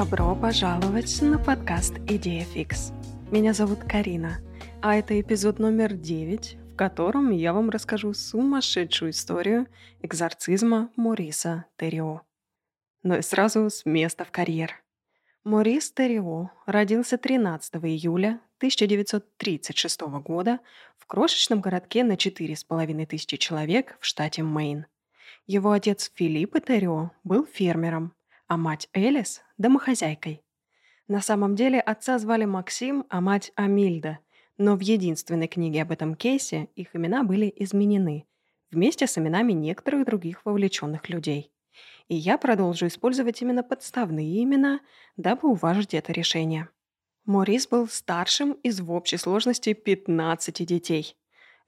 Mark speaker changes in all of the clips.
Speaker 1: Добро пожаловать на подкаст «Идея фикс». Меня зовут Карина, а это эпизод номер 9, в котором я вам расскажу сумасшедшую историю экзорцизма Мориса Террио. Но и сразу с места в карьер. Морис Террио родился 13 июля 1936 года в крошечном городке на 4,5 тысячи человек в штате Мэйн. Его отец Филипп Террио был фермером, а мать Элис – домохозяйкой. На самом деле отца звали Максим, а мать Амильда, но в единственной книге об этом кейсе их имена были изменены, вместе с именами некоторых других вовлеченных людей. И я продолжу использовать именно подставные имена, дабы уважить это решение. Морис был старшим из в общей сложности 15 детей.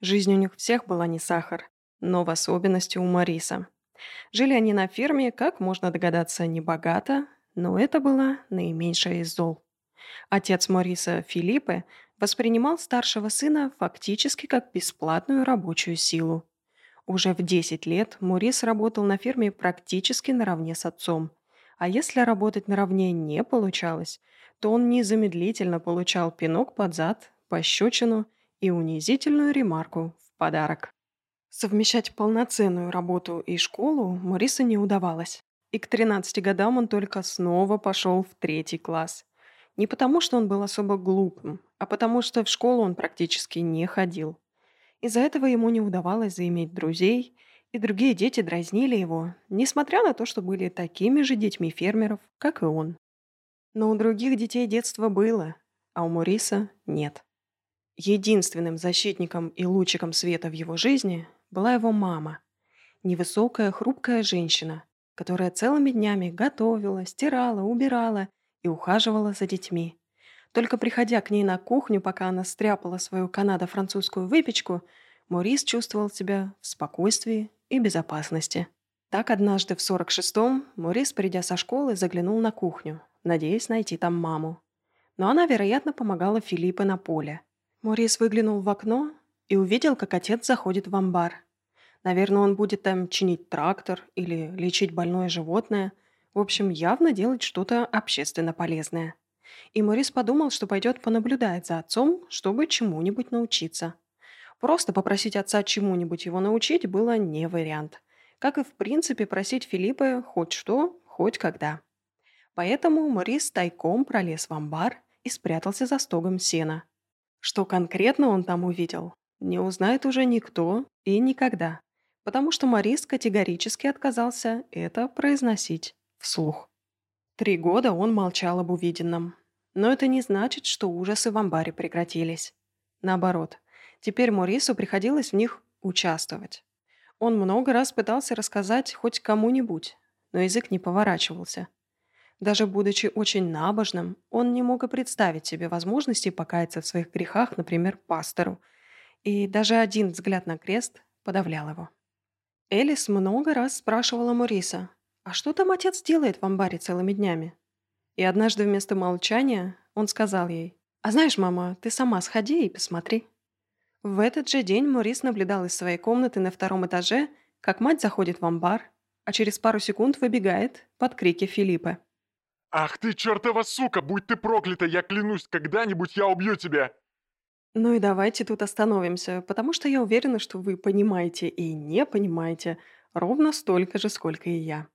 Speaker 1: Жизнь у них всех была не сахар, но в особенности у Мариса. Жили они на ферме, как можно догадаться, не богато, но это было наименьшее из зол. Отец Мориса Филиппе воспринимал старшего сына фактически как бесплатную рабочую силу. Уже в 10 лет Морис работал на ферме практически наравне с отцом. А если работать наравне не получалось, то он незамедлительно получал пинок под зад, пощечину и унизительную ремарку в подарок. Совмещать полноценную работу и школу Мориса не удавалось. И к 13 годам он только снова пошел в третий класс. Не потому, что он был особо глупым, а потому, что в школу он практически не ходил. Из-за этого ему не удавалось заиметь друзей, и другие дети дразнили его, несмотря на то, что были такими же детьми фермеров, как и он. Но у других детей детство было, а у Мориса нет. Единственным защитником и лучиком света в его жизни была его мама. Невысокая, хрупкая женщина, которая целыми днями готовила, стирала, убирала и ухаживала за детьми. Только приходя к ней на кухню, пока она стряпала свою канадо-французскую выпечку, Морис чувствовал себя в спокойствии и безопасности. Так однажды в 46-м Морис, придя со школы, заглянул на кухню, надеясь найти там маму. Но она, вероятно, помогала Филиппе на поле. Морис выглянул в окно и увидел, как отец заходит в амбар. Наверное, он будет там чинить трактор или лечить больное животное. В общем, явно делать что-то общественно полезное. И Морис подумал, что пойдет понаблюдать за отцом, чтобы чему-нибудь научиться. Просто попросить отца чему-нибудь его научить было не вариант. Как и в принципе просить Филиппа хоть что, хоть когда. Поэтому Морис тайком пролез в амбар и спрятался за стогом сена. Что конкретно он там увидел, не узнает уже никто и никогда потому что Морис категорически отказался это произносить вслух. Три года он молчал об увиденном. Но это не значит, что ужасы в амбаре прекратились. Наоборот, теперь Морису приходилось в них участвовать. Он много раз пытался рассказать хоть кому-нибудь, но язык не поворачивался. Даже будучи очень набожным, он не мог и представить себе возможности покаяться в своих грехах, например, пастору. И даже один взгляд на крест подавлял его. Элис много раз спрашивала Мориса, а что там отец делает в амбаре целыми днями? И однажды вместо молчания он сказал ей, «А знаешь, мама, ты сама сходи и посмотри». В этот же день Морис наблюдал из своей комнаты на втором этаже, как мать заходит в амбар, а через пару секунд выбегает под крики Филиппа.
Speaker 2: «Ах ты, чертова сука, будь ты проклята, я клянусь, когда-нибудь я убью тебя!»
Speaker 1: Ну и давайте тут остановимся, потому что я уверена, что вы понимаете и не понимаете ровно столько же, сколько и я.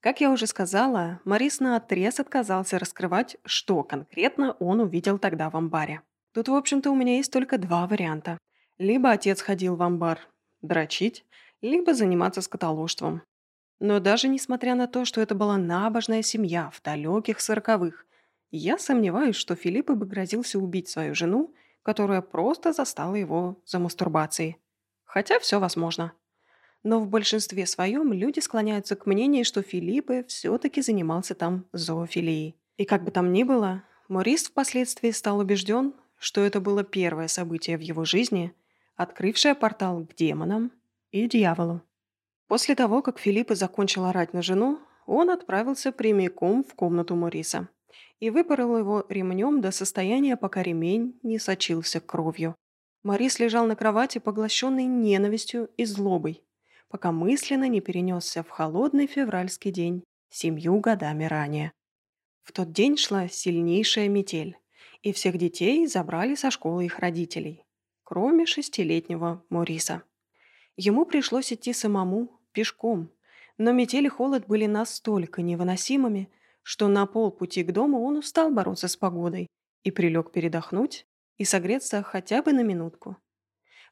Speaker 1: Как я уже сказала, Морис наотрез отказался раскрывать, что конкретно он увидел тогда в амбаре. Тут, в общем-то, у меня есть только два варианта. Либо отец ходил в амбар дрочить, либо заниматься скотоложством. Но даже несмотря на то, что это была набожная семья в далеких сороковых, я сомневаюсь, что Филипп бы грозился убить свою жену которая просто застала его за мастурбацией. Хотя все возможно. Но в большинстве своем люди склоняются к мнению, что Филиппе все-таки занимался там зоофилией. И как бы там ни было, Морис впоследствии стал убежден, что это было первое событие в его жизни, открывшее портал к демонам и дьяволу. После того, как Филиппе закончил орать на жену, он отправился прямиком в комнату Мориса и выпорол его ремнем до состояния, пока ремень не сочился кровью. Морис лежал на кровати, поглощенный ненавистью и злобой, пока мысленно не перенесся в холодный февральский день семью годами ранее. В тот день шла сильнейшая метель, и всех детей забрали со школы их родителей, кроме шестилетнего Мориса. Ему пришлось идти самому, пешком, но метель и холод были настолько невыносимыми, что на полпути к дому он устал бороться с погодой и прилег передохнуть и согреться хотя бы на минутку.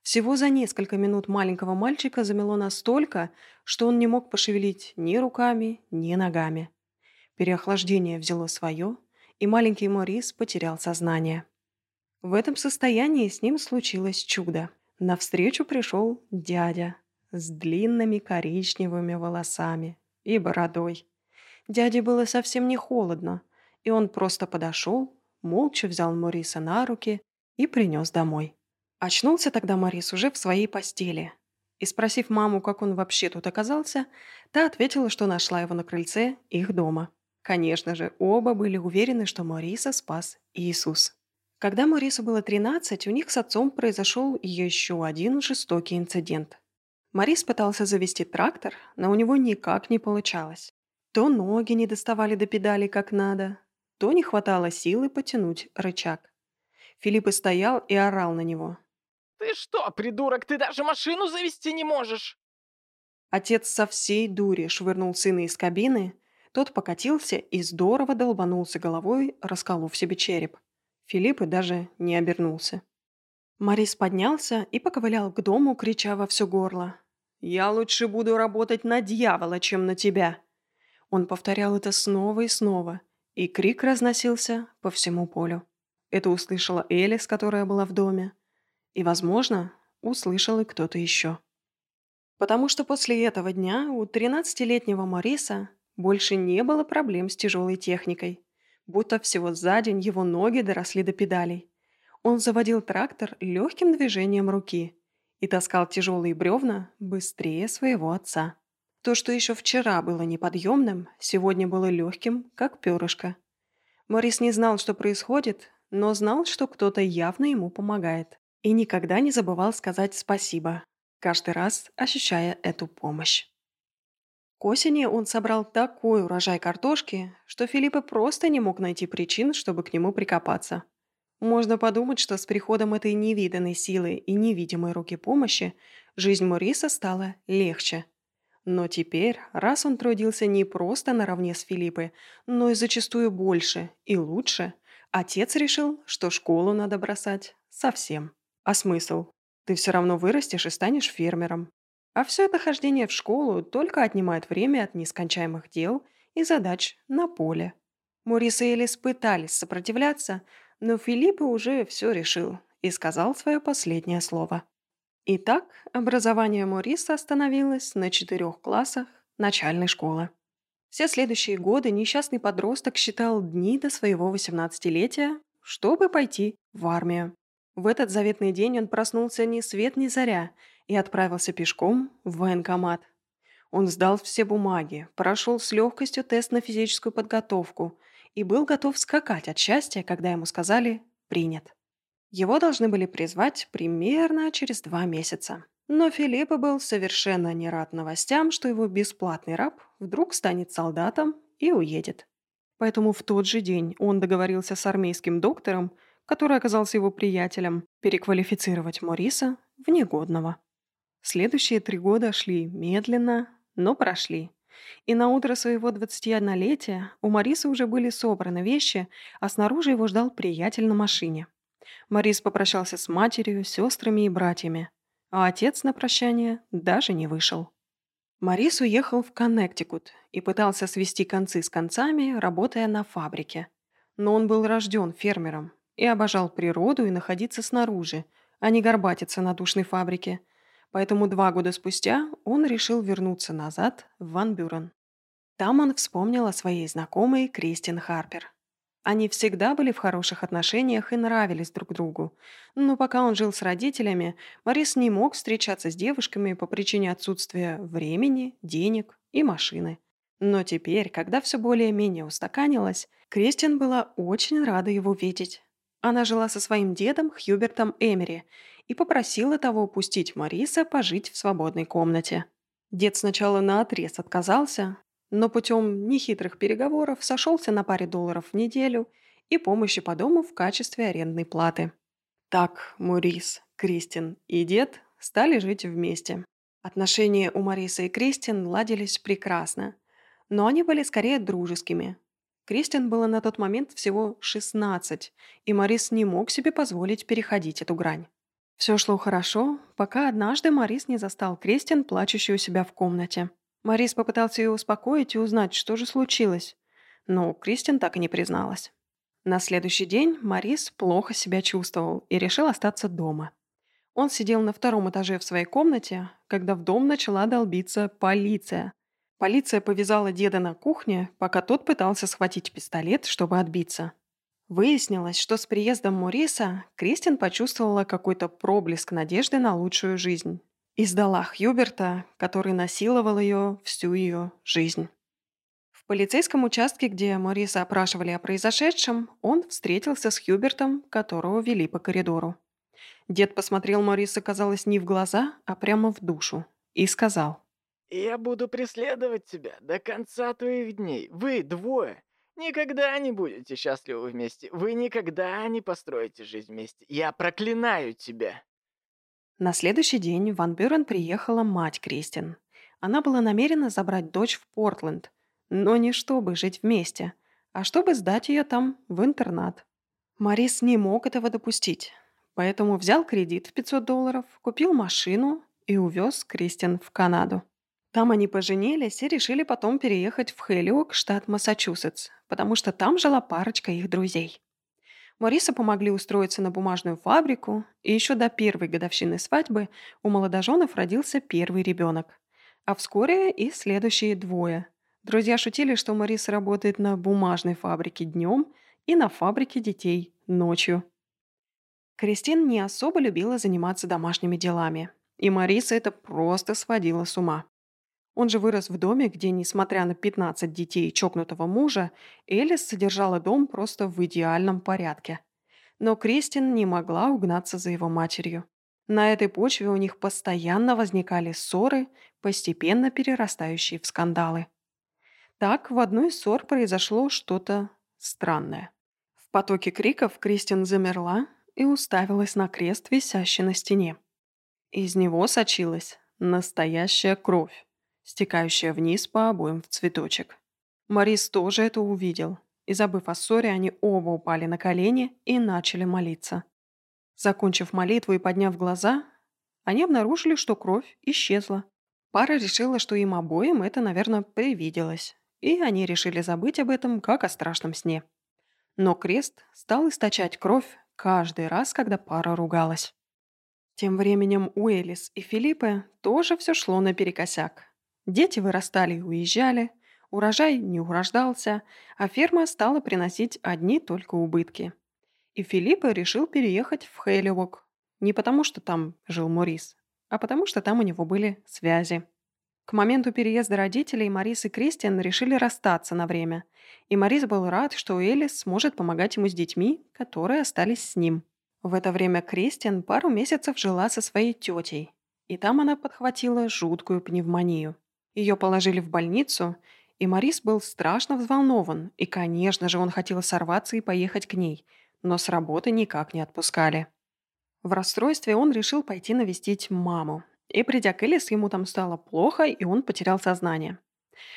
Speaker 1: Всего за несколько минут маленького мальчика замело настолько, что он не мог пошевелить ни руками, ни ногами. Переохлаждение взяло свое, и маленький Морис потерял сознание. В этом состоянии с ним случилось чудо. Навстречу пришел дядя с длинными коричневыми волосами и бородой. Дяде было совсем не холодно, и он просто подошел, молча взял Мориса на руки и принес домой. Очнулся тогда Морис уже в своей постели. И спросив маму, как он вообще тут оказался, та ответила, что нашла его на крыльце их дома. Конечно же, оба были уверены, что Мориса спас Иисус. Когда Морису было 13, у них с отцом произошел еще один жестокий инцидент. Морис пытался завести трактор, но у него никак не получалось. То ноги не доставали до педали как надо, то не хватало силы потянуть рычаг. Филипп и стоял и орал на него.
Speaker 3: «Ты что, придурок, ты даже машину завести не можешь!»
Speaker 1: Отец со всей дури швырнул сына из кабины, тот покатился и здорово долбанулся головой, расколов себе череп. Филипп и даже не обернулся. Морис поднялся и поковылял к дому, крича во все горло. «Я лучше буду работать на дьявола, чем на тебя!» Он повторял это снова и снова, и крик разносился по всему полю. Это услышала Элис, которая была в доме. И, возможно, услышал и кто-то еще. Потому что после этого дня у 13-летнего Мариса больше не было проблем с тяжелой техникой. Будто всего за день его ноги доросли до педалей. Он заводил трактор легким движением руки и таскал тяжелые бревна быстрее своего отца. То, что еще вчера было неподъемным, сегодня было легким, как перышко. Морис не знал, что происходит, но знал, что кто-то явно ему помогает. И никогда не забывал сказать спасибо, каждый раз ощущая эту помощь. К осени он собрал такой урожай картошки, что Филиппа просто не мог найти причин, чтобы к нему прикопаться. Можно подумать, что с приходом этой невиданной силы и невидимой руки помощи жизнь Мориса стала легче – но теперь, раз он трудился не просто наравне с Филиппой, но и зачастую больше и лучше, отец решил, что школу надо бросать совсем. А смысл? Ты все равно вырастешь и станешь фермером. А все это хождение в школу только отнимает время от нескончаемых дел и задач на поле. Морис и Элис пытались сопротивляться, но Филиппа уже все решил и сказал свое последнее слово. Итак, образование Мориса остановилось на четырех классах начальной школы. Все следующие годы несчастный подросток считал дни до своего 18-летия, чтобы пойти в армию. В этот заветный день он проснулся ни свет ни заря и отправился пешком в военкомат. Он сдал все бумаги, прошел с легкостью тест на физическую подготовку и был готов скакать от счастья, когда ему сказали «принят». Его должны были призвать примерно через два месяца. Но Филиппа был совершенно не рад новостям, что его бесплатный раб вдруг станет солдатом и уедет. Поэтому в тот же день он договорился с армейским доктором, который оказался его приятелем, переквалифицировать Мориса в негодного. Следующие три года шли медленно, но прошли. И на утро своего 21-летия у Мариса уже были собраны вещи, а снаружи его ждал приятель на машине. Морис попрощался с матерью, сестрами и братьями, а отец на прощание даже не вышел. Морис уехал в Коннектикут и пытался свести концы с концами, работая на фабрике. Но он был рожден фермером и обожал природу и находиться снаружи, а не горбатиться на душной фабрике. Поэтому два года спустя он решил вернуться назад в Ван Бюрен. Там он вспомнил о своей знакомой Кристин Харпер. Они всегда были в хороших отношениях и нравились друг другу. Но пока он жил с родителями, Морис не мог встречаться с девушками по причине отсутствия времени, денег и машины. Но теперь, когда все более-менее устаканилось, Кристин была очень рада его видеть. Она жила со своим дедом Хьюбертом Эмери и попросила того пустить Мариса пожить в свободной комнате. Дед сначала наотрез отказался, но путем нехитрых переговоров сошелся на паре долларов в неделю и помощи по дому в качестве арендной платы. Так Морис, Кристин и дед стали жить вместе. Отношения у Марисы и Кристин ладились прекрасно, но они были скорее дружескими. Кристин было на тот момент всего 16, и Марис не мог себе позволить переходить эту грань. Все шло хорошо, пока однажды Марис не застал Кристин, плачущую у себя в комнате. Марис попытался ее успокоить и узнать, что же случилось, но Кристин так и не призналась. На следующий день Марис плохо себя чувствовал и решил остаться дома. Он сидел на втором этаже в своей комнате, когда в дом начала долбиться полиция. Полиция повязала деда на кухне, пока тот пытался схватить пистолет, чтобы отбиться. Выяснилось, что с приездом Мориса Кристин почувствовала какой-то проблеск надежды на лучшую жизнь и сдала Хьюберта, который насиловал ее всю ее жизнь. В полицейском участке, где Мориса опрашивали о произошедшем, он встретился с Хьюбертом, которого вели по коридору. Дед посмотрел Мориса, казалось, не в глаза, а прямо в душу, и сказал.
Speaker 3: «Я буду преследовать тебя до конца твоих дней. Вы двое никогда не будете счастливы вместе. Вы никогда не построите жизнь вместе. Я проклинаю тебя!»
Speaker 1: На следующий день в Ван Бюрен приехала мать Кристин. Она была намерена забрать дочь в Портленд, но не чтобы жить вместе, а чтобы сдать ее там в интернат. Марис не мог этого допустить, поэтому взял кредит в 500 долларов, купил машину и увез Кристин в Канаду. Там они поженились и решили потом переехать в Хелиок, штат Массачусетс, потому что там жила парочка их друзей. Мариса помогли устроиться на бумажную фабрику, и еще до первой годовщины свадьбы у молодоженов родился первый ребенок. А вскоре и следующие двое. Друзья шутили, что Мариса работает на бумажной фабрике днем и на фабрике детей ночью. Кристин не особо любила заниматься домашними делами, и Мариса это просто сводила с ума. Он же вырос в доме, где, несмотря на 15 детей и чокнутого мужа, Элис содержала дом просто в идеальном порядке. Но Кристин не могла угнаться за его матерью. На этой почве у них постоянно возникали ссоры, постепенно перерастающие в скандалы. Так в одной из ссор произошло что-то странное. В потоке криков Кристин замерла и уставилась на крест, висящий на стене. Из него сочилась настоящая кровь стекающая вниз по обоим в цветочек. Морис тоже это увидел, и, забыв о ссоре, они оба упали на колени и начали молиться. Закончив молитву и подняв глаза, они обнаружили, что кровь исчезла. Пара решила, что им обоим это, наверное, привиделось, и они решили забыть об этом, как о страшном сне. Но крест стал источать кровь каждый раз, когда пара ругалась. Тем временем у Элис и Филиппа тоже все шло наперекосяк. Дети вырастали и уезжали, урожай не урождался, а ферма стала приносить одни только убытки. И Филиппа решил переехать в Хейлевок. Не потому, что там жил Морис, а потому, что там у него были связи. К моменту переезда родителей Марис и Кристиан решили расстаться на время, и Марис был рад, что Элис сможет помогать ему с детьми, которые остались с ним. В это время Кристиан пару месяцев жила со своей тетей, и там она подхватила жуткую пневмонию. Ее положили в больницу, и Морис был страшно взволнован, и, конечно же, он хотел сорваться и поехать к ней, но с работы никак не отпускали. В расстройстве он решил пойти навестить маму, и, придя к Элис, ему там стало плохо, и он потерял сознание.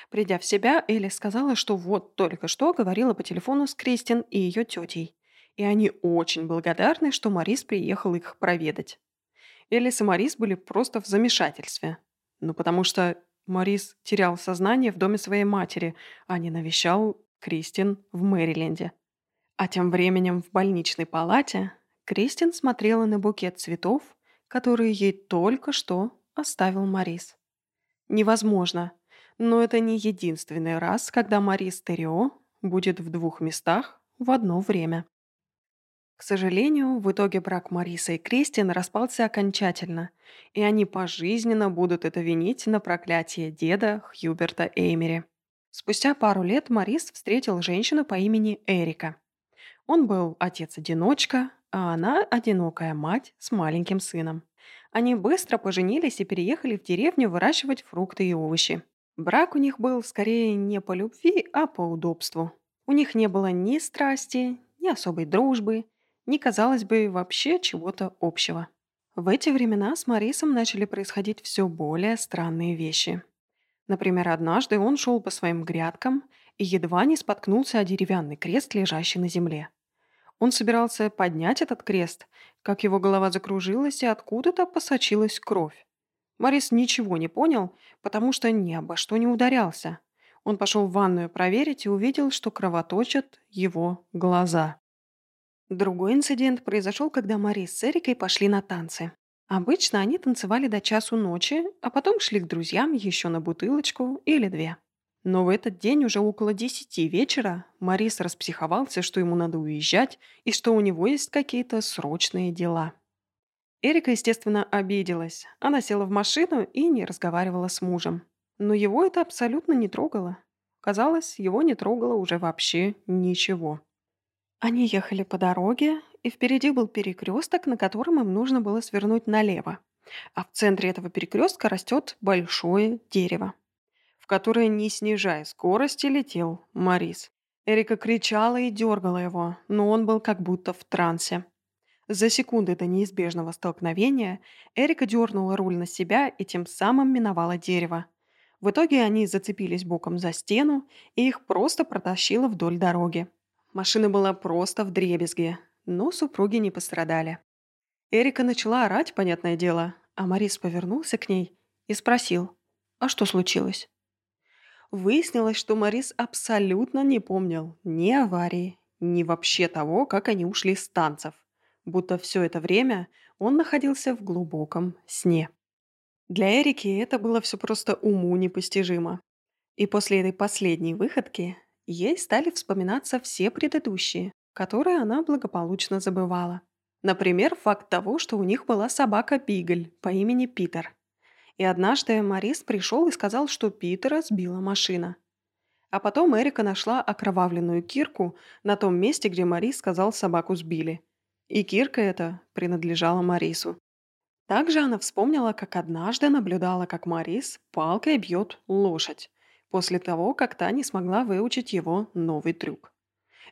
Speaker 1: Придя в себя, Элис сказала, что вот только что говорила по телефону с Кристин и ее тетей, и они очень благодарны, что Морис приехал их проведать. Элис и Морис были просто в замешательстве. Ну, потому что Морис терял сознание в доме своей матери, а не навещал Кристин в Мэриленде. А тем временем в больничной палате Кристин смотрела на букет цветов, которые ей только что оставил Морис. Невозможно, но это не единственный раз, когда Морис Терио будет в двух местах в одно время. К сожалению, в итоге брак Мариса и Кристин распался окончательно, и они пожизненно будут это винить на проклятие деда Хьюберта Эймери. Спустя пару лет Марис встретил женщину по имени Эрика. Он был отец-одиночка, а она одинокая мать с маленьким сыном. Они быстро поженились и переехали в деревню выращивать фрукты и овощи. Брак у них был скорее не по любви, а по удобству. У них не было ни страсти, ни особой дружбы, ни, казалось бы, вообще чего-то общего. В эти времена с Марисом начали происходить все более странные вещи. Например, однажды он шел по своим грядкам и едва не споткнулся о деревянный крест, лежащий на земле. Он собирался поднять этот крест, как его голова закружилась и откуда-то посочилась кровь. Марис ничего не понял, потому что ни обо что не ударялся. Он пошел в ванную проверить и увидел, что кровоточат его глаза. Другой инцидент произошел, когда Марис с Эрикой пошли на танцы. Обычно они танцевали до часу ночи, а потом шли к друзьям еще на бутылочку или две. Но в этот день уже около десяти вечера Марис распсиховался, что ему надо уезжать и что у него есть какие-то срочные дела. Эрика, естественно, обиделась. Она села в машину и не разговаривала с мужем. Но его это абсолютно не трогало. Казалось, его не трогало уже вообще ничего. Они ехали по дороге, и впереди был перекресток, на котором им нужно было свернуть налево. А в центре этого перекрестка растет большое дерево, в которое, не снижая скорости, летел Марис. Эрика кричала и дергала его, но он был как будто в трансе. За секунды до неизбежного столкновения Эрика дернула руль на себя и тем самым миновала дерево. В итоге они зацепились боком за стену, и их просто протащило вдоль дороги. Машина была просто в дребезге, но супруги не пострадали. Эрика начала орать, понятное дело, а Марис повернулся к ней и спросил, а что случилось? Выяснилось, что Марис абсолютно не помнил ни аварии, ни вообще того, как они ушли с танцев, будто все это время он находился в глубоком сне. Для Эрики это было все просто уму непостижимо. И после этой последней выходки Ей стали вспоминаться все предыдущие, которые она благополучно забывала. Например, факт того, что у них была собака Бигль по имени Питер. И однажды Марис пришел и сказал, что Питера сбила машина. А потом Эрика нашла окровавленную кирку на том месте, где Марис сказал собаку сбили. И кирка эта принадлежала Марису. Также она вспомнила, как однажды наблюдала, как Марис палкой бьет лошадь после того, как та не смогла выучить его новый трюк.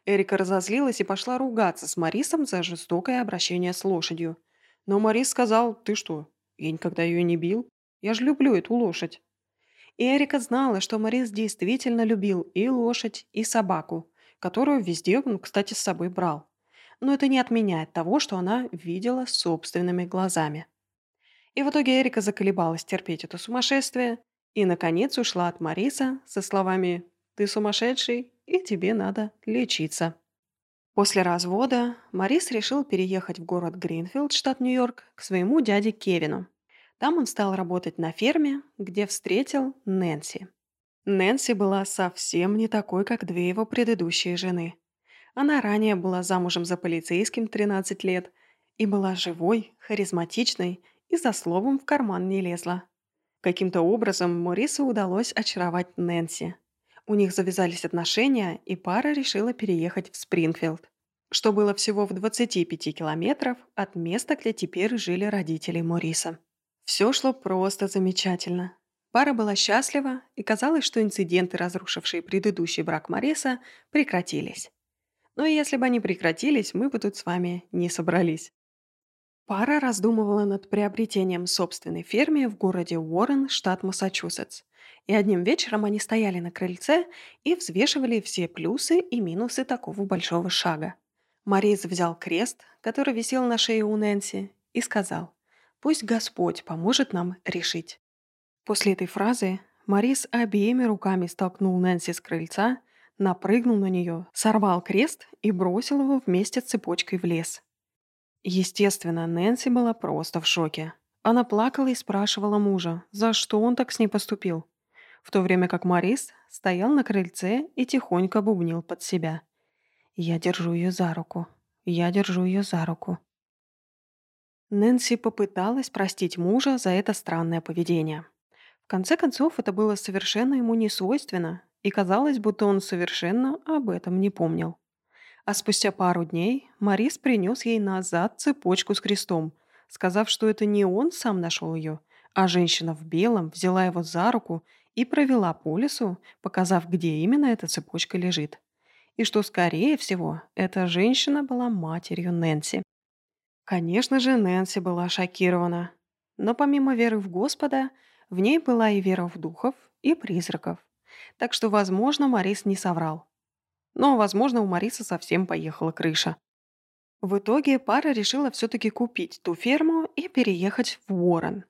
Speaker 1: Эрика разозлилась и пошла ругаться с Марисом за жестокое обращение с лошадью. Но Марис сказал, «Ты что, я никогда ее не бил? Я же люблю эту лошадь». И Эрика знала, что Марис действительно любил и лошадь, и собаку, которую везде он, кстати, с собой брал. Но это не отменяет того, что она видела собственными глазами. И в итоге Эрика заколебалась терпеть это сумасшествие и, наконец, ушла от Мариса со словами «Ты сумасшедший, и тебе надо лечиться». После развода Марис решил переехать в город Гринфилд, штат Нью-Йорк, к своему дяде Кевину. Там он стал работать на ферме, где встретил Нэнси. Нэнси была совсем не такой, как две его предыдущие жены. Она ранее была замужем за полицейским 13 лет и была живой, харизматичной и за словом в карман не лезла. Каким-то образом Морису удалось очаровать Нэнси. У них завязались отношения, и пара решила переехать в Спрингфилд, что было всего в 25 километров от места, где теперь жили родители Мориса. Все шло просто замечательно. Пара была счастлива, и казалось, что инциденты, разрушившие предыдущий брак Мориса, прекратились. Но если бы они прекратились, мы бы тут с вами не собрались. Пара раздумывала над приобретением собственной фермы в городе Уоррен, штат Массачусетс. И одним вечером они стояли на крыльце и взвешивали все плюсы и минусы такого большого шага. Морис взял крест, который висел на шее у Нэнси, и сказал, «Пусть Господь поможет нам решить». После этой фразы Морис обеими руками столкнул Нэнси с крыльца, напрыгнул на нее, сорвал крест и бросил его вместе с цепочкой в лес. Естественно, Нэнси была просто в шоке. Она плакала и спрашивала мужа, за что он так с ней поступил. В то время как Морис стоял на крыльце и тихонько бубнил под себя. «Я держу ее за руку. Я держу ее за руку». Нэнси попыталась простить мужа за это странное поведение. В конце концов, это было совершенно ему не свойственно, и казалось, будто он совершенно об этом не помнил. А спустя пару дней Марис принес ей назад цепочку с крестом, сказав, что это не он сам нашел ее, а женщина в белом взяла его за руку и провела по лесу, показав, где именно эта цепочка лежит. И что, скорее всего, эта женщина была матерью Нэнси. Конечно же, Нэнси была шокирована. Но помимо веры в Господа, в ней была и вера в духов, и призраков. Так что, возможно, Марис не соврал. Но, возможно, у Мариса совсем поехала крыша. В итоге пара решила все-таки купить ту ферму и переехать в Уоррен.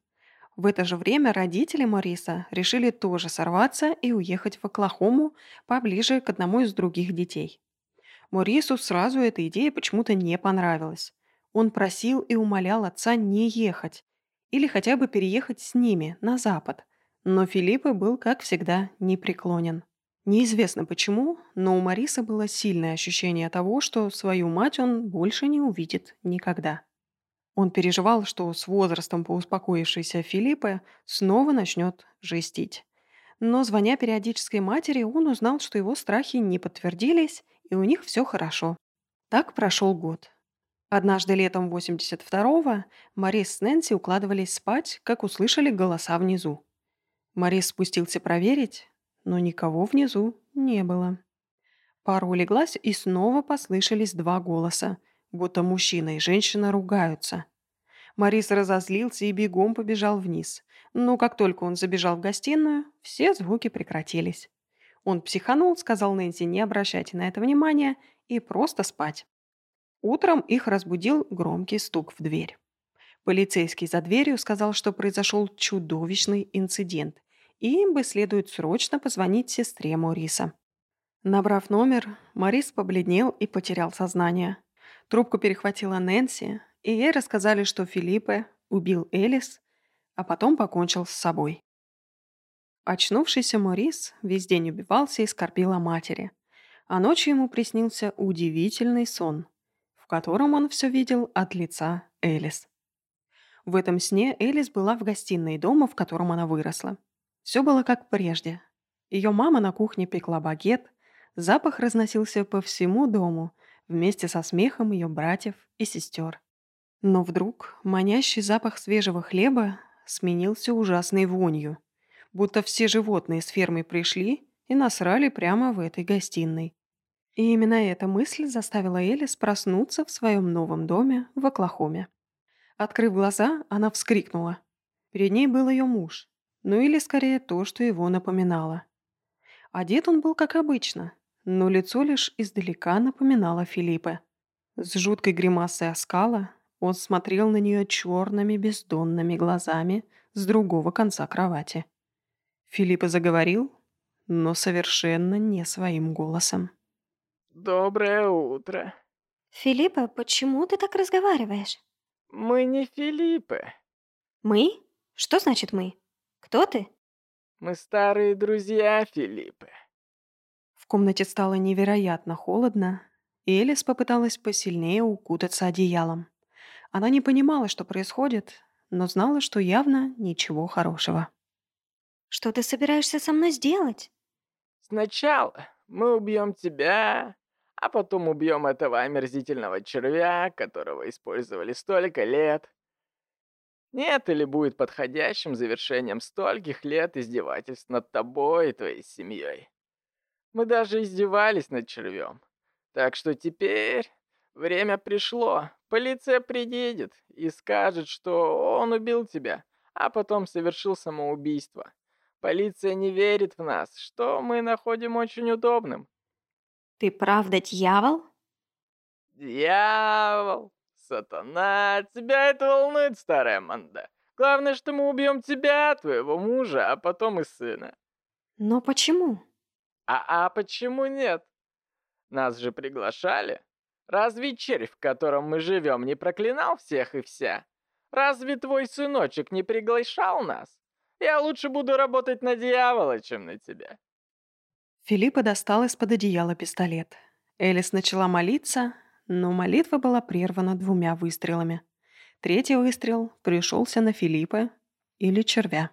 Speaker 1: В это же время родители Мариса решили тоже сорваться и уехать в Оклахому поближе к одному из других детей. Морису сразу эта идея почему-то не понравилась. Он просил и умолял отца не ехать или хотя бы переехать с ними на запад, но Филиппа был, как всегда, непреклонен. Неизвестно почему, но у Мариса было сильное ощущение того, что свою мать он больше не увидит никогда. Он переживал, что с возрастом поуспокоившийся Филиппа снова начнет жестить. Но, звоня периодической матери, он узнал, что его страхи не подтвердились, и у них все хорошо. Так прошел год. Однажды летом 82-го Марис с Нэнси укладывались спать, как услышали голоса внизу. Марис спустился проверить, но никого внизу не было. Пара улеглась, и снова послышались два голоса, будто мужчина и женщина ругаются. Марис разозлился и бегом побежал вниз. Но как только он забежал в гостиную, все звуки прекратились. Он психанул, сказал Нэнси не обращайте на это внимания и просто спать. Утром их разбудил громкий стук в дверь. Полицейский за дверью сказал, что произошел чудовищный инцидент, и им бы следует срочно позвонить сестре Мориса. Набрав номер, Морис побледнел и потерял сознание. Трубку перехватила Нэнси, и ей рассказали, что Филиппе убил Элис, а потом покончил с собой. Очнувшийся Морис весь день убивался и скорбил о матери, а ночью ему приснился удивительный сон, в котором он все видел от лица Элис. В этом сне Элис была в гостиной дома, в котором она выросла. Все было как прежде. Ее мама на кухне пекла багет, запах разносился по всему дому вместе со смехом ее братьев и сестер. Но вдруг манящий запах свежего хлеба сменился ужасной вонью, будто все животные с фермы пришли и насрали прямо в этой гостиной. И именно эта мысль заставила Элис проснуться в своем новом доме в Оклахоме. Открыв глаза, она вскрикнула. Перед ней был ее муж, ну или скорее то, что его напоминало. Одет он был как обычно, но лицо лишь издалека напоминало Филиппа. С жуткой гримасой оскала он смотрел на нее черными бездонными глазами с другого конца кровати. Филиппа заговорил, но совершенно не своим голосом.
Speaker 3: Доброе утро.
Speaker 4: Филиппа, почему ты так разговариваешь?
Speaker 3: Мы не Филиппы.
Speaker 4: Мы? Что значит мы? Кто ты?
Speaker 3: Мы старые друзья Филиппы.
Speaker 1: В комнате стало невероятно холодно, и Элис попыталась посильнее укутаться одеялом. Она не понимала, что происходит, но знала, что явно ничего хорошего.
Speaker 4: Что ты собираешься со мной сделать?
Speaker 3: Сначала мы убьем тебя, а потом убьем этого омерзительного червя, которого использовали столько лет. Нет или будет подходящим завершением стольких лет издевательств над тобой и твоей семьей. Мы даже издевались над червем. Так что теперь время пришло. Полиция приедет и скажет, что он убил тебя, а потом совершил самоубийство. Полиция не верит в нас, что мы находим очень удобным.
Speaker 4: Ты правда дьявол?
Speaker 3: Дьявол! Сатана, тебя это волнует, старая Манда. Главное, что мы убьем тебя, твоего мужа, а потом и сына.
Speaker 4: Но почему?
Speaker 3: А, а почему нет? Нас же приглашали. Разве червь, в котором мы живем, не проклинал всех и вся? Разве твой сыночек не приглашал нас? Я лучше буду работать на дьявола, чем на тебя.
Speaker 1: Филиппа достал из-под одеяла пистолет. Элис начала молиться, но молитва была прервана двумя выстрелами. Третий выстрел пришелся на Филиппа или червя.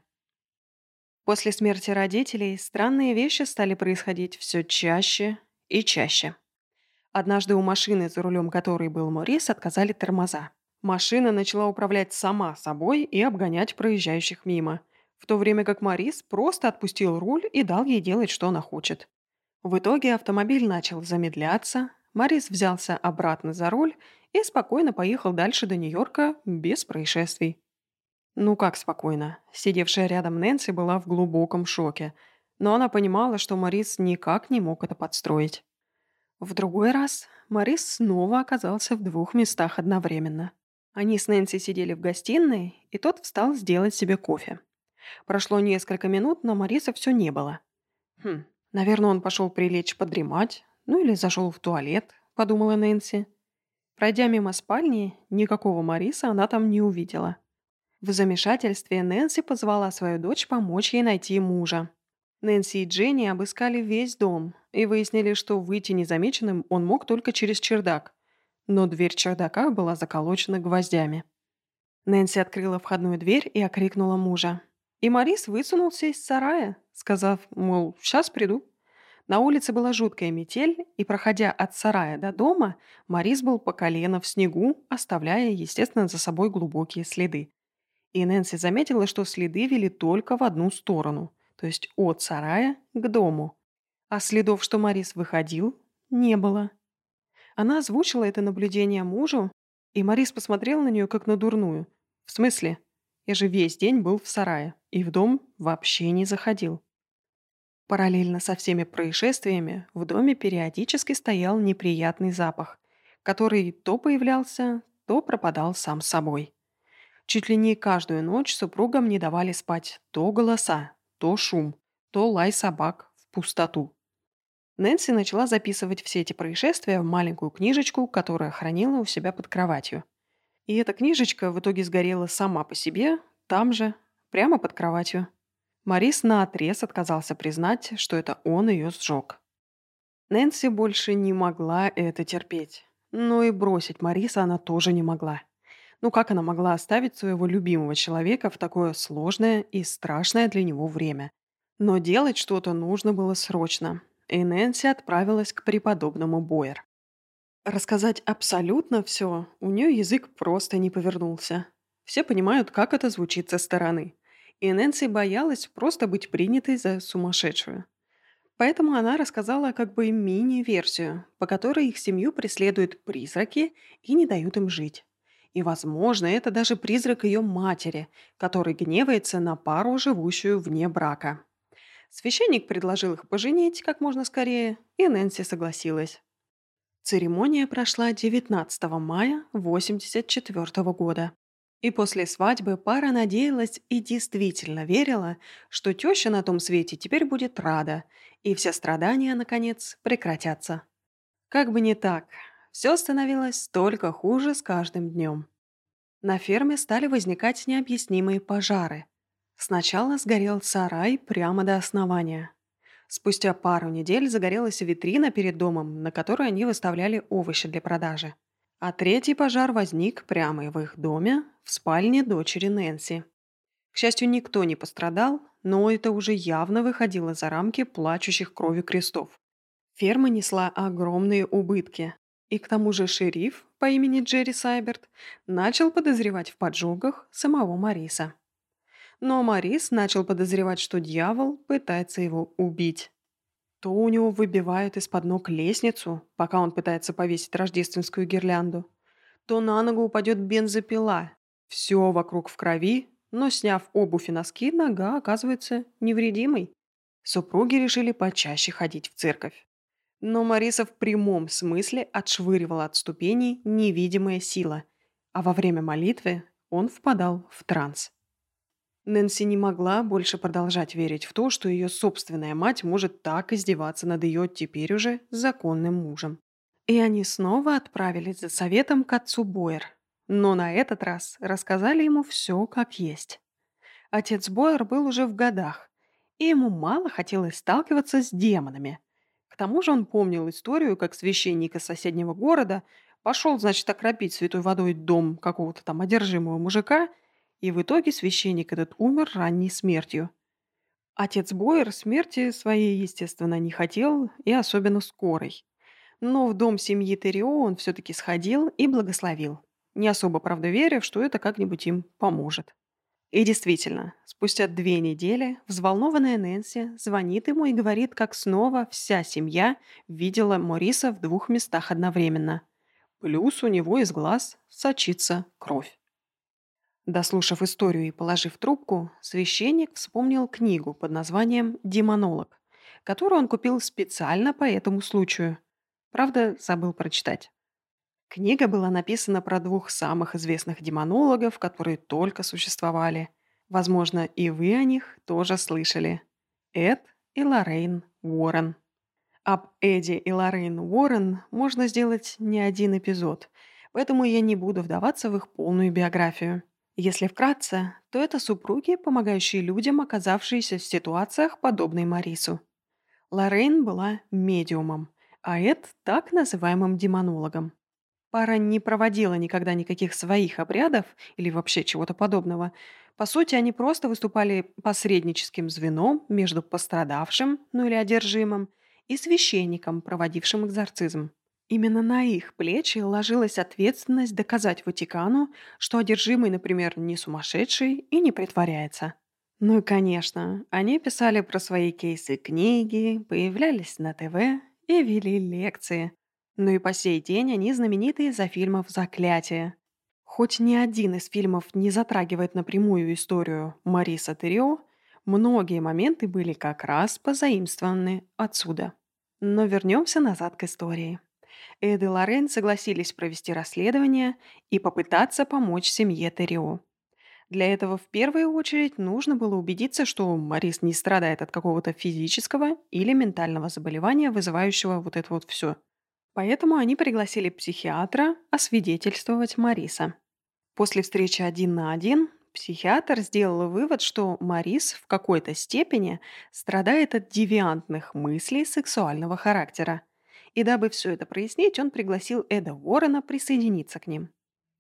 Speaker 1: После смерти родителей странные вещи стали происходить все чаще и чаще. Однажды у машины, за рулем которой был Морис, отказали тормоза. Машина начала управлять сама собой и обгонять проезжающих мимо. в то время как Марис просто отпустил руль и дал ей делать, что она хочет. В итоге автомобиль начал замедляться, Марис взялся обратно за руль и спокойно поехал дальше до Нью-Йорка без происшествий. Ну как спокойно? Сидевшая рядом Нэнси была в глубоком шоке, но она понимала, что Марис никак не мог это подстроить. В другой раз Марис снова оказался в двух местах одновременно. Они с Нэнси сидели в гостиной, и тот встал сделать себе кофе. Прошло несколько минут, но Мариса все не было. Хм, наверное, он пошел прилечь подремать, ну или зашел в туалет, подумала Нэнси. Пройдя мимо спальни, никакого Мариса она там не увидела. В замешательстве Нэнси позвала свою дочь помочь ей найти мужа. Нэнси и Дженни обыскали весь дом и выяснили, что выйти незамеченным он мог только через чердак. Но дверь чердака была заколочена гвоздями. Нэнси открыла входную дверь и окрикнула мужа. И Марис высунулся из сарая, сказав, мол, сейчас приду. На улице была жуткая метель, и, проходя от сарая до дома, Марис был по колено в снегу, оставляя, естественно, за собой глубокие следы. И Нэнси заметила, что следы вели только в одну сторону – то есть от сарая к дому. А следов, что Марис выходил, не было. Она озвучила это наблюдение мужу, и Марис посмотрел на нее как на дурную. В смысле? Я же весь день был в сарае и в дом вообще не заходил. Параллельно со всеми происшествиями в доме периодически стоял неприятный запах, который то появлялся, то пропадал сам собой. Чуть ли не каждую ночь супругам не давали спать то голоса, то шум, то лай собак в пустоту. Нэнси начала записывать все эти происшествия в маленькую книжечку, которая хранила у себя под кроватью. И эта книжечка в итоге сгорела сама по себе, там же, прямо под кроватью. Марис наотрез отказался признать, что это он ее сжег. Нэнси больше не могла это терпеть. Но и бросить Мариса она тоже не могла. Ну как она могла оставить своего любимого человека в такое сложное и страшное для него время? Но делать что-то нужно было срочно, и Нэнси отправилась к преподобному Бойер. Рассказать абсолютно все у нее язык просто не повернулся. Все понимают, как это звучит со стороны. И Нэнси боялась просто быть принятой за сумасшедшую. Поэтому она рассказала как бы мини-версию, по которой их семью преследуют призраки и не дают им жить. И, возможно, это даже призрак ее матери, который гневается на пару, живущую вне брака. Священник предложил их поженить как можно скорее, и Нэнси согласилась. Церемония прошла 19 мая 1984 года. И после свадьбы пара надеялась и действительно верила, что теща на том свете теперь будет рада, и все страдания, наконец, прекратятся. Как бы не так, все становилось только хуже с каждым днем. На ферме стали возникать необъяснимые пожары. Сначала сгорел сарай прямо до основания. Спустя пару недель загорелась витрина перед домом, на которой они выставляли овощи для продажи. А третий пожар возник прямо в их доме, в спальне дочери Нэнси. К счастью, никто не пострадал, но это уже явно выходило за рамки плачущих кровью крестов. Ферма несла огромные убытки, и к тому же шериф по имени Джерри Сайберт начал подозревать в поджогах самого Мариса. Но Марис начал подозревать, что дьявол пытается его убить. То у него выбивают из-под ног лестницу, пока он пытается повесить рождественскую гирлянду, то на ногу упадет бензопила. Все вокруг в крови, но сняв обувь и носки, нога оказывается невредимой. Супруги решили почаще ходить в церковь. Но Мариса в прямом смысле отшвыривала от ступеней невидимая сила, а во время молитвы он впадал в транс. Нэнси не могла больше продолжать верить в то, что ее собственная мать может так издеваться над ее теперь уже законным мужем. И они снова отправились за советом к отцу Бойер. Но на этот раз рассказали ему все как есть. Отец Бойер был уже в годах, и ему мало хотелось сталкиваться с демонами – тому же он помнил историю, как священник из соседнего города пошел, значит, окропить святой водой дом какого-то там одержимого мужика, и в итоге священник этот умер ранней смертью. Отец Бойер смерти своей, естественно, не хотел, и особенно скорой. Но в дом семьи Террио он все-таки сходил и благословил, не особо, правда, веря, что это как-нибудь им поможет. И действительно, спустя две недели взволнованная Нэнси звонит ему и говорит, как снова вся семья видела Мориса в двух местах одновременно. Плюс у него из глаз сочится кровь. Дослушав историю и положив трубку, священник вспомнил книгу под названием «Демонолог», которую он купил специально по этому случаю. Правда, забыл прочитать. Книга была написана про двух самых известных демонологов, которые только существовали. Возможно, и вы о них тоже слышали. Эд и Лоррейн Уоррен. Об Эдди и Лоррейн Уоррен можно сделать не один эпизод, поэтому я не буду вдаваться в их полную биографию. Если вкратце, то это супруги, помогающие людям, оказавшиеся в ситуациях, подобной Марису. Лоррейн была медиумом, а Эд – так называемым демонологом. Пара не проводила никогда никаких своих обрядов или вообще чего-то подобного. По сути, они просто выступали посредническим звеном между пострадавшим, ну или одержимым, и священником, проводившим экзорцизм. Именно на их плечи ложилась ответственность доказать Ватикану, что одержимый, например, не сумасшедший и не притворяется. Ну и, конечно, они писали про свои кейсы книги, появлялись на ТВ и вели лекции. Но и по сей день они знамениты из-за фильмов «Заклятие». Хоть ни один из фильмов не затрагивает напрямую историю Мариса Террио, многие моменты были как раз позаимствованы отсюда. Но вернемся назад к истории. Эд и Лорен согласились провести расследование и попытаться помочь семье Террио. Для этого в первую очередь нужно было убедиться, что Марис не страдает от какого-то физического или ментального заболевания, вызывающего вот это вот все – Поэтому они пригласили психиатра освидетельствовать Мариса. После встречи один на один психиатр сделал вывод, что Марис в какой-то степени страдает от девиантных мыслей сексуального характера. И дабы все это прояснить, он пригласил Эда Уоррена присоединиться к ним.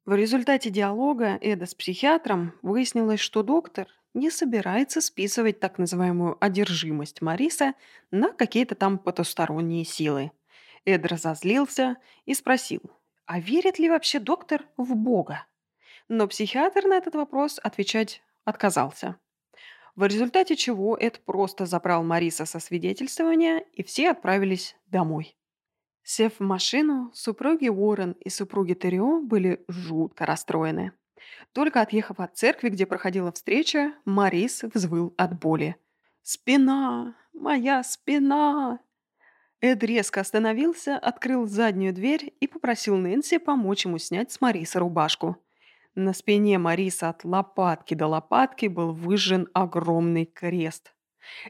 Speaker 1: В результате диалога Эда с психиатром выяснилось, что доктор не собирается списывать так называемую одержимость Мариса на какие-то там потусторонние силы. Эд разозлился и спросил, а верит ли вообще доктор в Бога? Но психиатр на этот вопрос отвечать отказался. В результате чего Эд просто забрал Мариса со свидетельствования, и все отправились домой. Сев в машину, супруги Уоррен и супруги Террио были жутко расстроены. Только отъехав от церкви, где проходила встреча, Марис взвыл от боли. «Спина! Моя спина!» Эд резко остановился, открыл заднюю дверь и попросил Нэнси помочь ему снять с Мариса рубашку. На спине Мариса от лопатки до лопатки был выжжен огромный крест.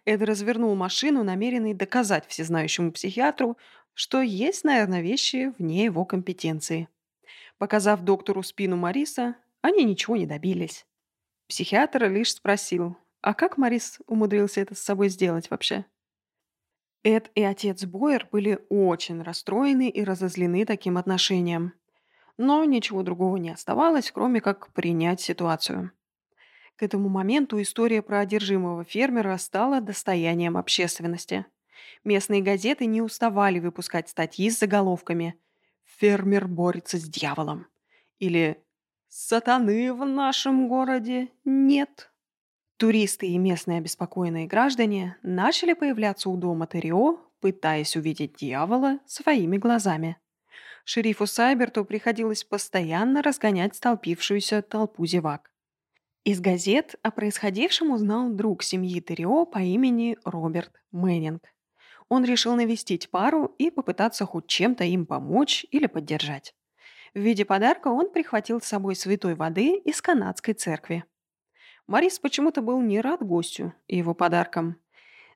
Speaker 1: Эд развернул машину, намеренный доказать всезнающему психиатру, что есть, наверное, вещи вне его компетенции. Показав доктору спину Мариса, они ничего не добились. Психиатр лишь спросил, а как Марис умудрился это с собой сделать вообще? Эд и отец Бойер были очень расстроены и разозлены таким отношением. Но ничего другого не оставалось, кроме как принять ситуацию. К этому моменту история про одержимого фермера стала достоянием общественности. Местные газеты не уставали выпускать статьи с заголовками «Фермер борется с дьяволом» или «Сатаны в нашем городе нет». Туристы и местные обеспокоенные граждане начали появляться у дома Терио, пытаясь увидеть дьявола своими глазами. Шерифу Сайберту приходилось постоянно разгонять столпившуюся толпу зевак. Из газет о происходившем узнал друг семьи Терио по имени Роберт Мэннинг. Он решил навестить пару и попытаться хоть чем-то им помочь или поддержать. В виде подарка он прихватил с собой святой воды из канадской церкви. Марис почему-то был не рад гостю и его подаркам.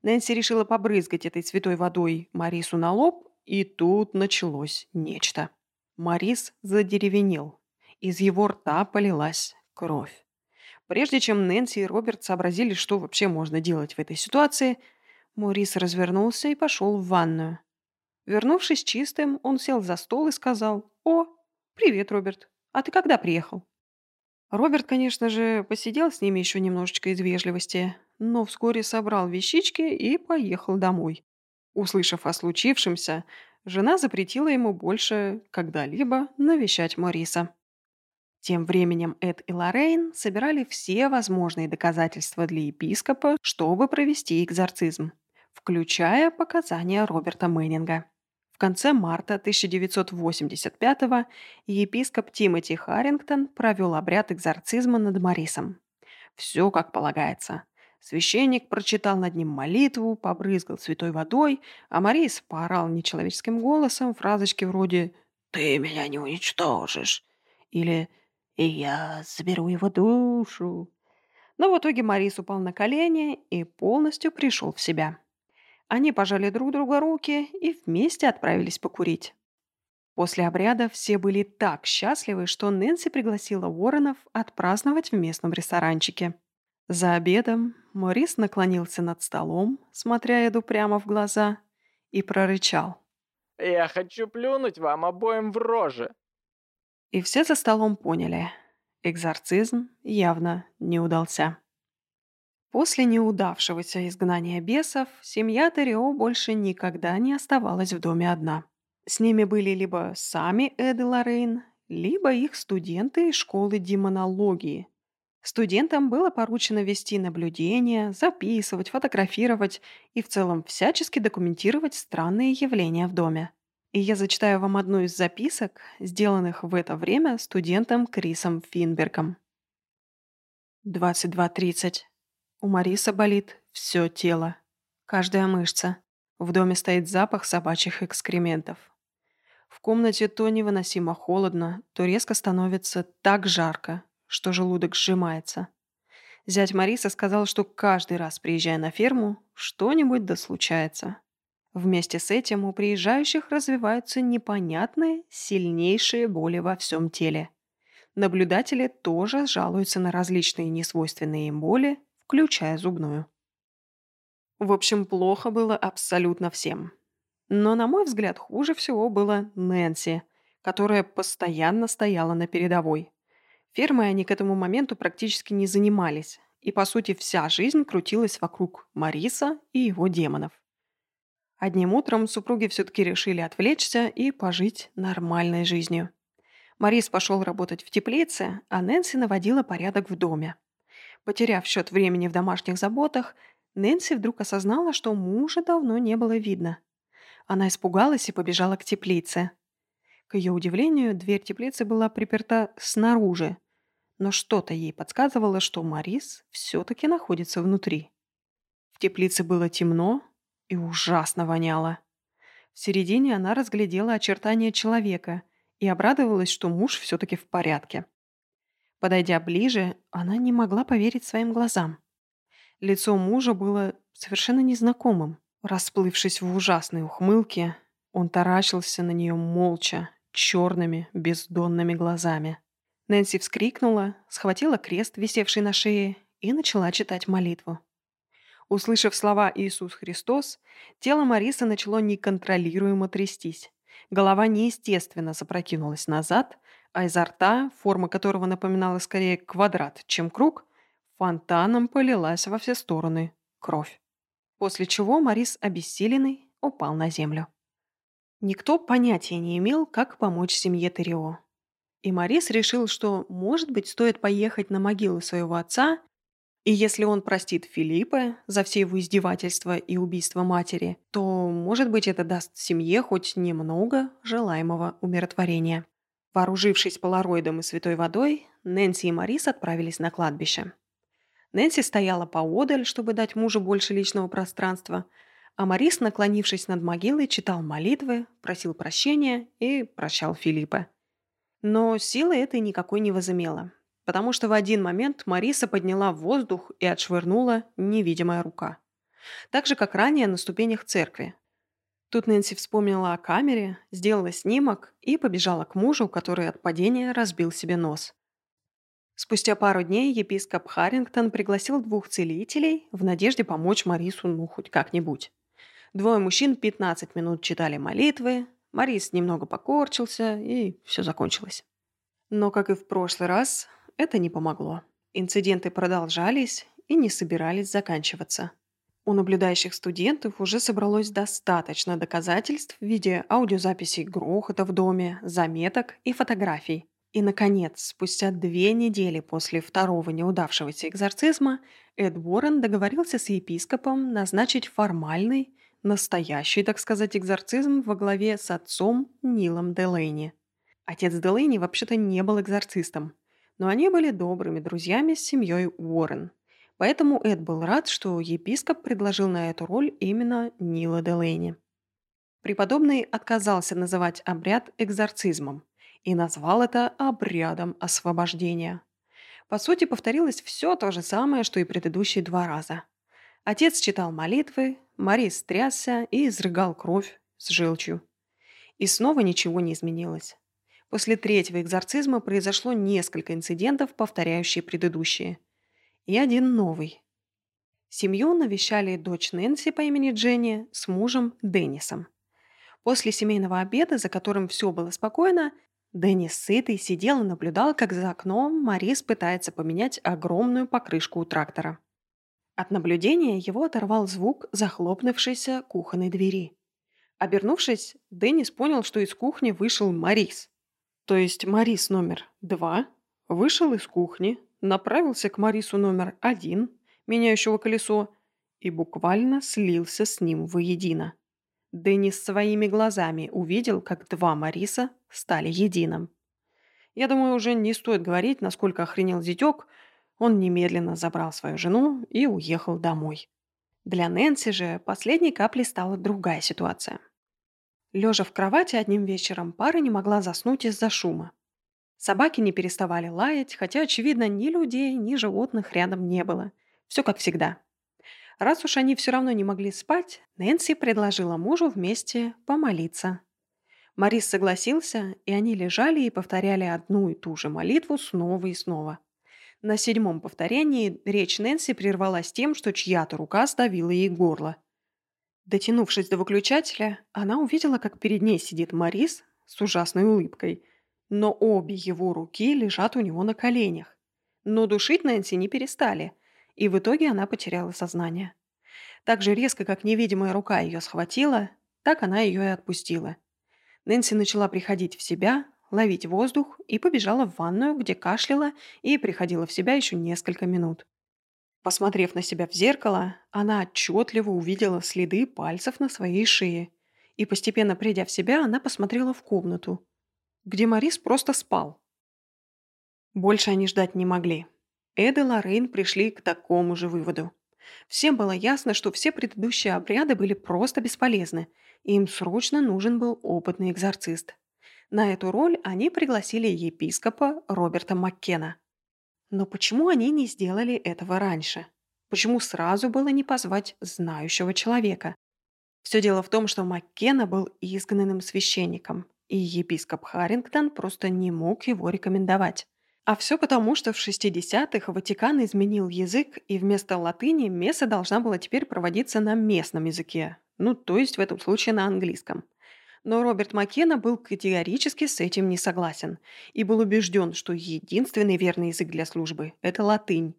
Speaker 1: Нэнси решила побрызгать этой святой водой Марису на лоб, и тут началось нечто. Марис задеревенел. Из его рта полилась кровь. Прежде чем Нэнси и Роберт сообразили, что вообще можно делать в этой ситуации, Морис развернулся и пошел в ванную. Вернувшись чистым, он сел за стол и сказал «О, привет, Роберт. А ты когда приехал?» Роберт, конечно же, посидел с ними еще немножечко из вежливости, но вскоре собрал вещички и поехал домой. Услышав о случившемся, жена запретила ему больше когда-либо навещать Мориса. Тем временем Эд и Лоррейн собирали все возможные доказательства для епископа, чтобы провести экзорцизм, включая показания Роберта Мэннинга. В конце марта 1985-го епископ Тимоти Харрингтон провел обряд экзорцизма над Марисом. Все как полагается. Священник прочитал над ним молитву, побрызгал святой водой, а Марис поорал нечеловеческим голосом фразочки вроде «Ты меня не уничтожишь» или «И я заберу его душу». Но в итоге Марис упал на колени и полностью пришел в себя. Они пожали друг другу руки и вместе отправились покурить. После обряда все были так счастливы, что Нэнси пригласила Уорренов отпраздновать в местном ресторанчике. За обедом Морис наклонился над столом, смотря Эду прямо в глаза, и прорычал.
Speaker 3: «Я хочу плюнуть вам обоим в рожи!»
Speaker 1: И все за столом поняли. Экзорцизм явно не удался. После неудавшегося изгнания бесов семья Терио больше никогда не оставалась в доме одна. С ними были либо сами Эд и Лоррейн, либо их студенты из школы демонологии, Студентам было поручено вести наблюдения, записывать, фотографировать и в целом всячески документировать странные явления в доме. И я зачитаю вам одну из записок, сделанных в это время студентом Крисом Финбергом. 22.30. У Мариса болит все тело, каждая мышца. В доме стоит запах собачьих экскрементов. В комнате то невыносимо холодно, то резко становится так жарко, что желудок сжимается. Зять Мариса сказал, что каждый раз, приезжая на ферму, что-нибудь да случается. Вместе с этим у приезжающих развиваются непонятные, сильнейшие боли во всем теле. Наблюдатели тоже жалуются на различные несвойственные им боли, включая зубную. В общем, плохо было абсолютно всем. Но, на мой взгляд, хуже всего было Нэнси, которая постоянно стояла на передовой. Фермой они к этому моменту практически не занимались, и, по сути, вся жизнь крутилась вокруг Мариса и его демонов. Одним утром супруги все-таки решили отвлечься и пожить нормальной жизнью. Марис пошел работать в теплице, а Нэнси наводила порядок в доме. Потеряв счет времени в домашних заботах, Нэнси вдруг осознала, что мужа давно не было видно. Она испугалась и побежала к теплице. К ее удивлению, дверь теплицы была приперта снаружи, но что-то ей подсказывало, что Марис все-таки находится внутри. В теплице было темно и ужасно воняло. В середине она разглядела очертания человека и обрадовалась, что муж все-таки в порядке. Подойдя ближе, она не могла поверить своим глазам. Лицо мужа было совершенно незнакомым. Расплывшись в ужасной ухмылке, он таращился на нее молча черными, бездонными глазами. Нэнси вскрикнула, схватила крест, висевший на шее, и начала читать молитву. Услышав слова «Иисус Христос», тело Марисы начало неконтролируемо трястись. Голова неестественно запрокинулась назад, а изо рта, форма которого напоминала скорее квадрат, чем круг, фонтаном полилась во все стороны кровь. После чего Марис, обессиленный, упал на землю. Никто понятия не имел, как помочь семье Терио. И Марис решил, что, может быть, стоит поехать на могилу своего отца, и если он простит Филиппа за все его издевательства и убийство матери, то, может быть, это даст семье хоть немного желаемого умиротворения. Вооружившись полароидом и святой водой, Нэнси и Марис отправились на кладбище. Нэнси стояла поодаль, чтобы дать мужу больше личного пространства – а Марис, наклонившись над могилой, читал молитвы, просил прощения и прощал Филиппа. Но силы этой никакой не возымела, потому что в один момент Мариса подняла в воздух и отшвырнула невидимая рука. Так же, как ранее на ступенях церкви. Тут Нэнси вспомнила о камере, сделала снимок и побежала к мужу, который от падения разбил себе нос. Спустя пару дней епископ Харрингтон пригласил двух целителей в надежде помочь Марису ну хоть как-нибудь. Двое мужчин 15 минут читали молитвы, Марис немного покорчился, и все закончилось. Но, как и в прошлый раз, это не помогло. Инциденты продолжались и не собирались заканчиваться. У наблюдающих студентов уже собралось достаточно доказательств в виде аудиозаписей грохота в доме, заметок и фотографий. И, наконец, спустя две недели после второго неудавшегося экзорцизма, Эд Уоррен договорился с епископом назначить формальный, настоящий, так сказать, экзорцизм во главе с отцом Нилом Делейни. Отец Делейни вообще-то не был экзорцистом, но они были добрыми друзьями с семьей Уоррен. Поэтому Эд был рад, что епископ предложил на эту роль именно Нила Делейни. Преподобный отказался называть обряд экзорцизмом и назвал это обрядом освобождения. По сути, повторилось все то же самое, что и предыдущие два раза. Отец читал молитвы, Марис трясся и изрыгал кровь с желчью. И снова ничего не изменилось. После третьего экзорцизма произошло несколько инцидентов, повторяющие предыдущие. И один новый. Семью навещали дочь Нэнси по имени Дженни с мужем Деннисом. После семейного обеда, за которым все было спокойно, Деннис сытый сидел и наблюдал, как за окном Марис пытается поменять огромную покрышку у трактора. От наблюдения его оторвал звук захлопнувшейся кухонной двери. Обернувшись, Деннис понял, что из кухни вышел Марис. То есть Марис номер два вышел из кухни, направился к Марису номер один, меняющего колесо, и буквально слился с ним воедино. Деннис своими глазами увидел, как два Мариса стали единым. Я думаю, уже не стоит говорить, насколько охренел зятек. Он немедленно забрал свою жену и уехал домой. Для Нэнси же последней каплей стала другая ситуация. Лежа в кровати одним вечером, пара не могла заснуть из-за шума. Собаки не переставали лаять, хотя, очевидно, ни людей, ни животных рядом не было. Все как всегда. Раз уж они все равно не могли спать, Нэнси предложила мужу вместе помолиться. Марис согласился, и они лежали и повторяли одну и ту же молитву снова и снова. На седьмом повторении речь Нэнси прервалась тем, что чья-то рука сдавила ей горло. Дотянувшись до выключателя, она увидела, как перед ней сидит Марис с ужасной улыбкой, но обе его руки лежат у него на коленях. Но душить Нэнси не перестали – и в итоге она потеряла сознание. Так же резко, как невидимая рука ее схватила, так она ее и отпустила. Нэнси начала приходить в себя, ловить воздух и побежала в ванную, где кашляла и приходила в себя еще несколько минут. Посмотрев на себя в зеркало, она отчетливо увидела следы пальцев на своей шее. И постепенно придя в себя, она посмотрела в комнату, где Марис просто спал. Больше они ждать не могли. Эд и Лоррейн пришли к такому же выводу. Всем было ясно, что все предыдущие обряды были просто бесполезны, и им срочно нужен был опытный экзорцист. На эту роль они пригласили епископа Роберта Маккена. Но почему они не сделали этого раньше? Почему сразу было не позвать знающего человека? Все дело в том, что Маккена был изгнанным священником, и епископ Харрингтон просто не мог его рекомендовать. А все потому, что в 60-х Ватикан изменил язык, и вместо латыни месса должна была теперь проводиться на местном языке, ну, то есть в этом случае на английском. Но Роберт Маккена был категорически с этим не согласен и был убежден, что единственный верный язык для службы – это латынь.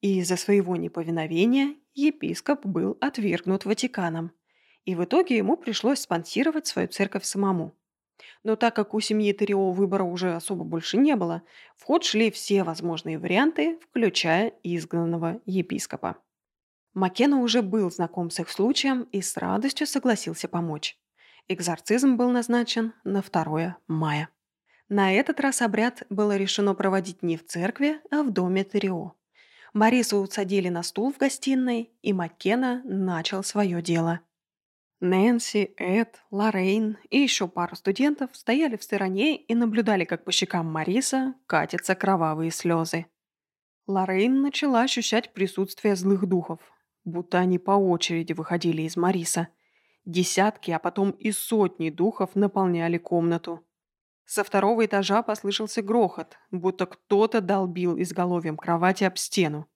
Speaker 1: И из-за своего неповиновения епископ был отвергнут Ватиканом. И в итоге ему пришлось спонсировать свою церковь самому. Но так как у семьи Терио выбора уже особо больше не было, в ход шли все возможные варианты, включая изгнанного епископа. Маккена уже был знаком с их случаем и с радостью согласился помочь. Экзорцизм был назначен на 2 мая. На этот раз обряд было решено проводить не в церкви, а в доме Терио. Марису усадили на стул в гостиной, и Маккена начал свое дело – Нэнси, Эд, Лоррейн и еще пару студентов стояли в стороне и наблюдали, как по щекам Мариса катятся кровавые слезы. Лоррейн начала ощущать присутствие злых духов, будто они по очереди выходили из Мариса. Десятки, а потом и сотни духов наполняли комнату. Со второго этажа послышался грохот, будто кто-то долбил изголовьем кровати об стену.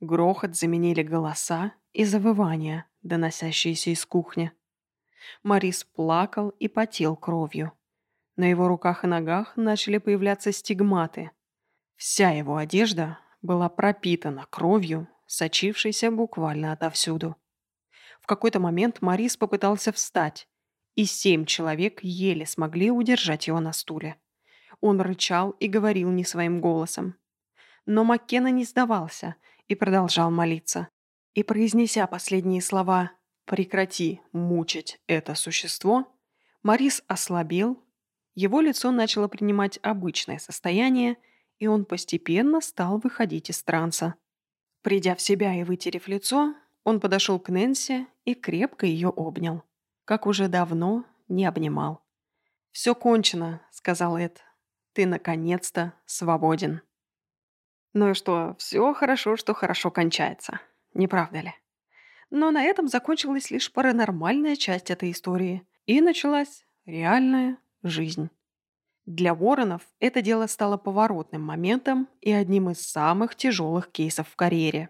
Speaker 1: Грохот заменили голоса и завывания, доносящиеся из кухни. Морис плакал и потел кровью. На его руках и ногах начали появляться стигматы. Вся его одежда была пропитана кровью, сочившейся буквально отовсюду. В какой-то момент Морис попытался встать, и семь человек еле смогли удержать его на стуле. Он рычал и говорил не своим голосом. Но Маккена не сдавался и продолжал молиться. И произнеся последние слова «прекрати мучить это существо», Марис ослабел, его лицо начало принимать обычное состояние, и он постепенно стал выходить из транса. Придя в себя и вытерев лицо, он подошел к Нэнси и крепко ее обнял, как уже давно не обнимал. «Все кончено», — сказал Эд. «Ты наконец-то свободен». Ну и что, все хорошо, что хорошо кончается, не правда ли? Но на этом закончилась лишь паранормальная часть этой истории, и началась реальная жизнь. Для Воронов это дело стало поворотным моментом и одним из самых тяжелых кейсов в карьере.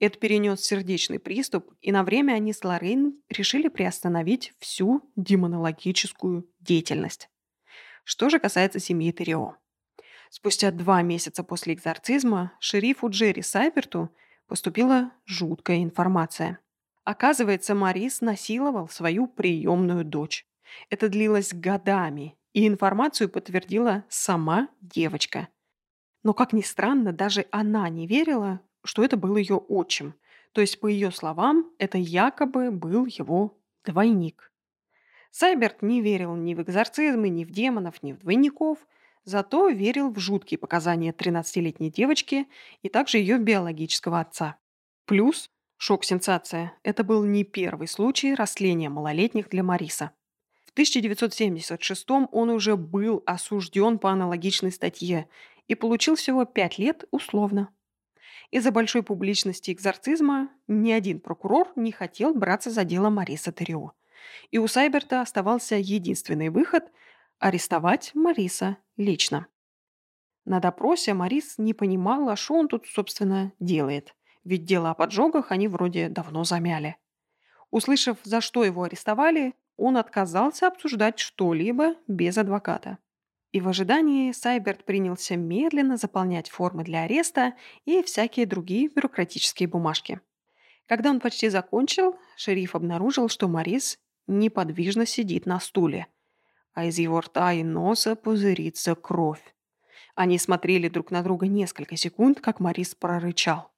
Speaker 1: Эд перенес сердечный приступ, и на время они с Лоррейн решили приостановить всю демонологическую деятельность. Что же касается семьи Терио. Спустя два месяца после экзорцизма шерифу Джерри Сайберту поступила жуткая информация. Оказывается, Марис насиловал свою приемную дочь. Это длилось годами, и информацию подтвердила сама девочка. Но, как ни странно, даже она не верила, что это был ее отчим. То есть, по ее словам, это якобы был его двойник. Сайберт не верил ни в экзорцизмы, ни в демонов, ни в двойников, зато верил в жуткие показания 13-летней девочки и также ее биологического отца. Плюс, шок-сенсация, это был не первый случай растления малолетних для Мариса. В 1976 он уже был осужден по аналогичной статье и получил всего 5 лет условно. Из-за большой публичности экзорцизма ни один прокурор не хотел браться за дело Мариса Терио. И у Сайберта оставался единственный выход – арестовать Мариса лично. На допросе Марис не понимала, что он тут, собственно, делает. Ведь дело о поджогах они вроде давно замяли. Услышав, за что его арестовали, он отказался обсуждать что-либо без адвоката. И в ожидании Сайберт принялся медленно заполнять формы для ареста и всякие другие бюрократические бумажки. Когда он почти закончил, шериф обнаружил, что Марис неподвижно сидит на стуле, а из его рта и носа пузырится кровь. Они смотрели друг на друга несколько секунд, как Марис прорычал.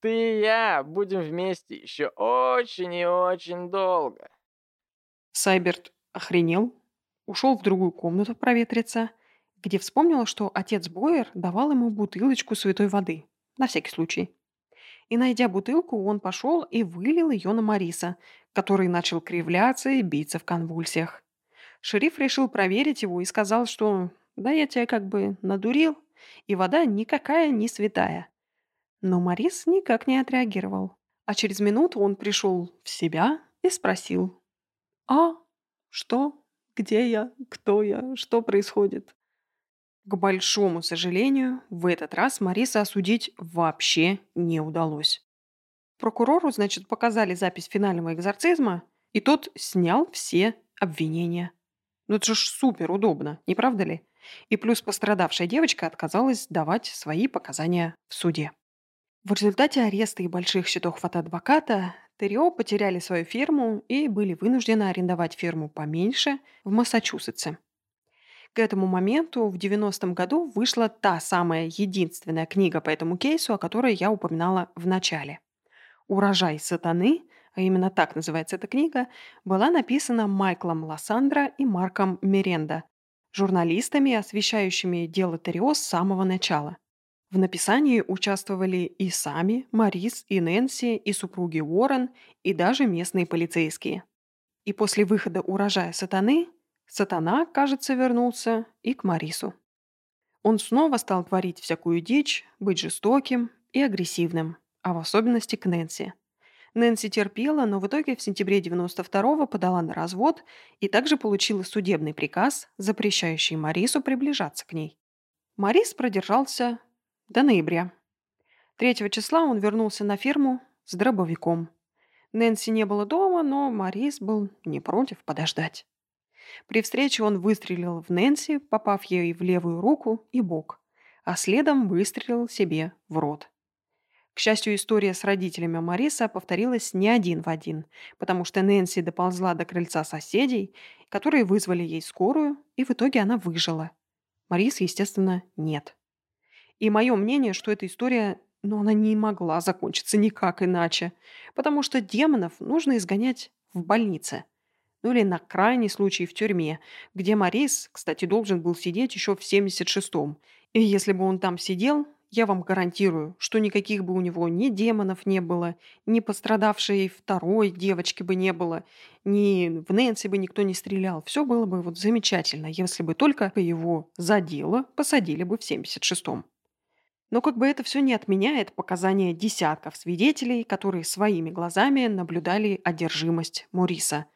Speaker 3: Ты и я будем вместе еще очень и очень долго.
Speaker 1: Сайберт охренел, ушел в другую комнату проветриться, где вспомнил, что отец Бойер давал ему бутылочку святой воды, на всякий случай. И, найдя бутылку, он пошел и вылил ее на Мариса, который начал кривляться и биться в конвульсиях. Шериф решил проверить его и сказал, что «да я тебя как бы надурил, и вода никакая не святая». Но Марис никак не отреагировал. А через минуту он пришел в себя и спросил «А, что?» Где я? Кто я? Что происходит? К большому сожалению, в этот раз Мариса осудить вообще не удалось. Прокурору, значит, показали запись финального экзорцизма, и тот снял все обвинения. Ну это же супер удобно, не правда ли? И плюс пострадавшая девочка отказалась давать свои показания в суде. В результате ареста и больших счетов от адвоката Терио потеряли свою ферму и были вынуждены арендовать ферму поменьше в Массачусетсе. К этому моменту в 90-м году вышла та самая единственная книга по этому кейсу, о которой я упоминала в начале. «Урожай сатаны», а именно так называется эта книга, была написана Майклом Лассандро и Марком Меренда, журналистами, освещающими дело Терио с самого начала – в написании участвовали и сами Марис, и Нэнси, и супруги Уоррен, и даже местные полицейские. И после выхода «Урожая сатаны» сатана, кажется, вернулся и к Марису. Он снова стал творить всякую дичь, быть жестоким и агрессивным, а в особенности к Нэнси. Нэнси терпела, но в итоге в сентябре 92-го подала на развод и также получила судебный приказ, запрещающий Марису приближаться к ней. Марис продержался до ноября. Третьего числа он вернулся на ферму с дробовиком. Нэнси не было дома, но Марис был не против подождать. При встрече он выстрелил в Нэнси, попав ей в левую руку и бок, а следом выстрелил себе в рот. К счастью, история с родителями Мариса повторилась не один в один, потому что Нэнси доползла до крыльца соседей, которые вызвали ей скорую, и в итоге она выжила. Марис, естественно, нет. И мое мнение, что эта история, ну, она не могла закончиться никак иначе, потому что демонов нужно изгонять в больнице. Ну или на крайний случай в тюрьме, где Марис, кстати, должен был сидеть еще в 76-м. И если бы он там сидел, я вам гарантирую, что никаких бы у него ни демонов не было, ни пострадавшей второй девочки бы не было, ни в Нэнси бы никто не стрелял. Все было бы вот замечательно, если бы только его за дело посадили бы в 76-м. Но как бы это все не отменяет показания десятков свидетелей, которые своими глазами наблюдали одержимость Мориса.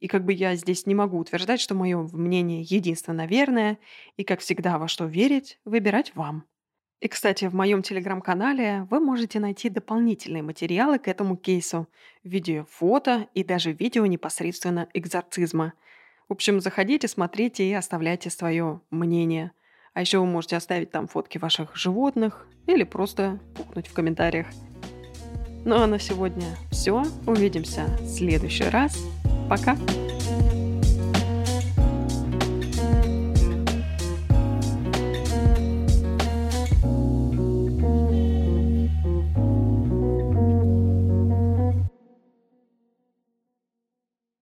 Speaker 1: И как бы я здесь не могу утверждать, что мое мнение единственно верное, и, как всегда, во что верить, выбирать вам. И, кстати, в моем телеграм-канале вы можете найти дополнительные материалы к этому кейсу в виде фото и даже видео непосредственно экзорцизма. В общем, заходите, смотрите и оставляйте свое мнение. А еще вы можете оставить там фотки ваших животных или просто пукнуть в комментариях. Ну а на сегодня все. Увидимся в следующий раз. Пока!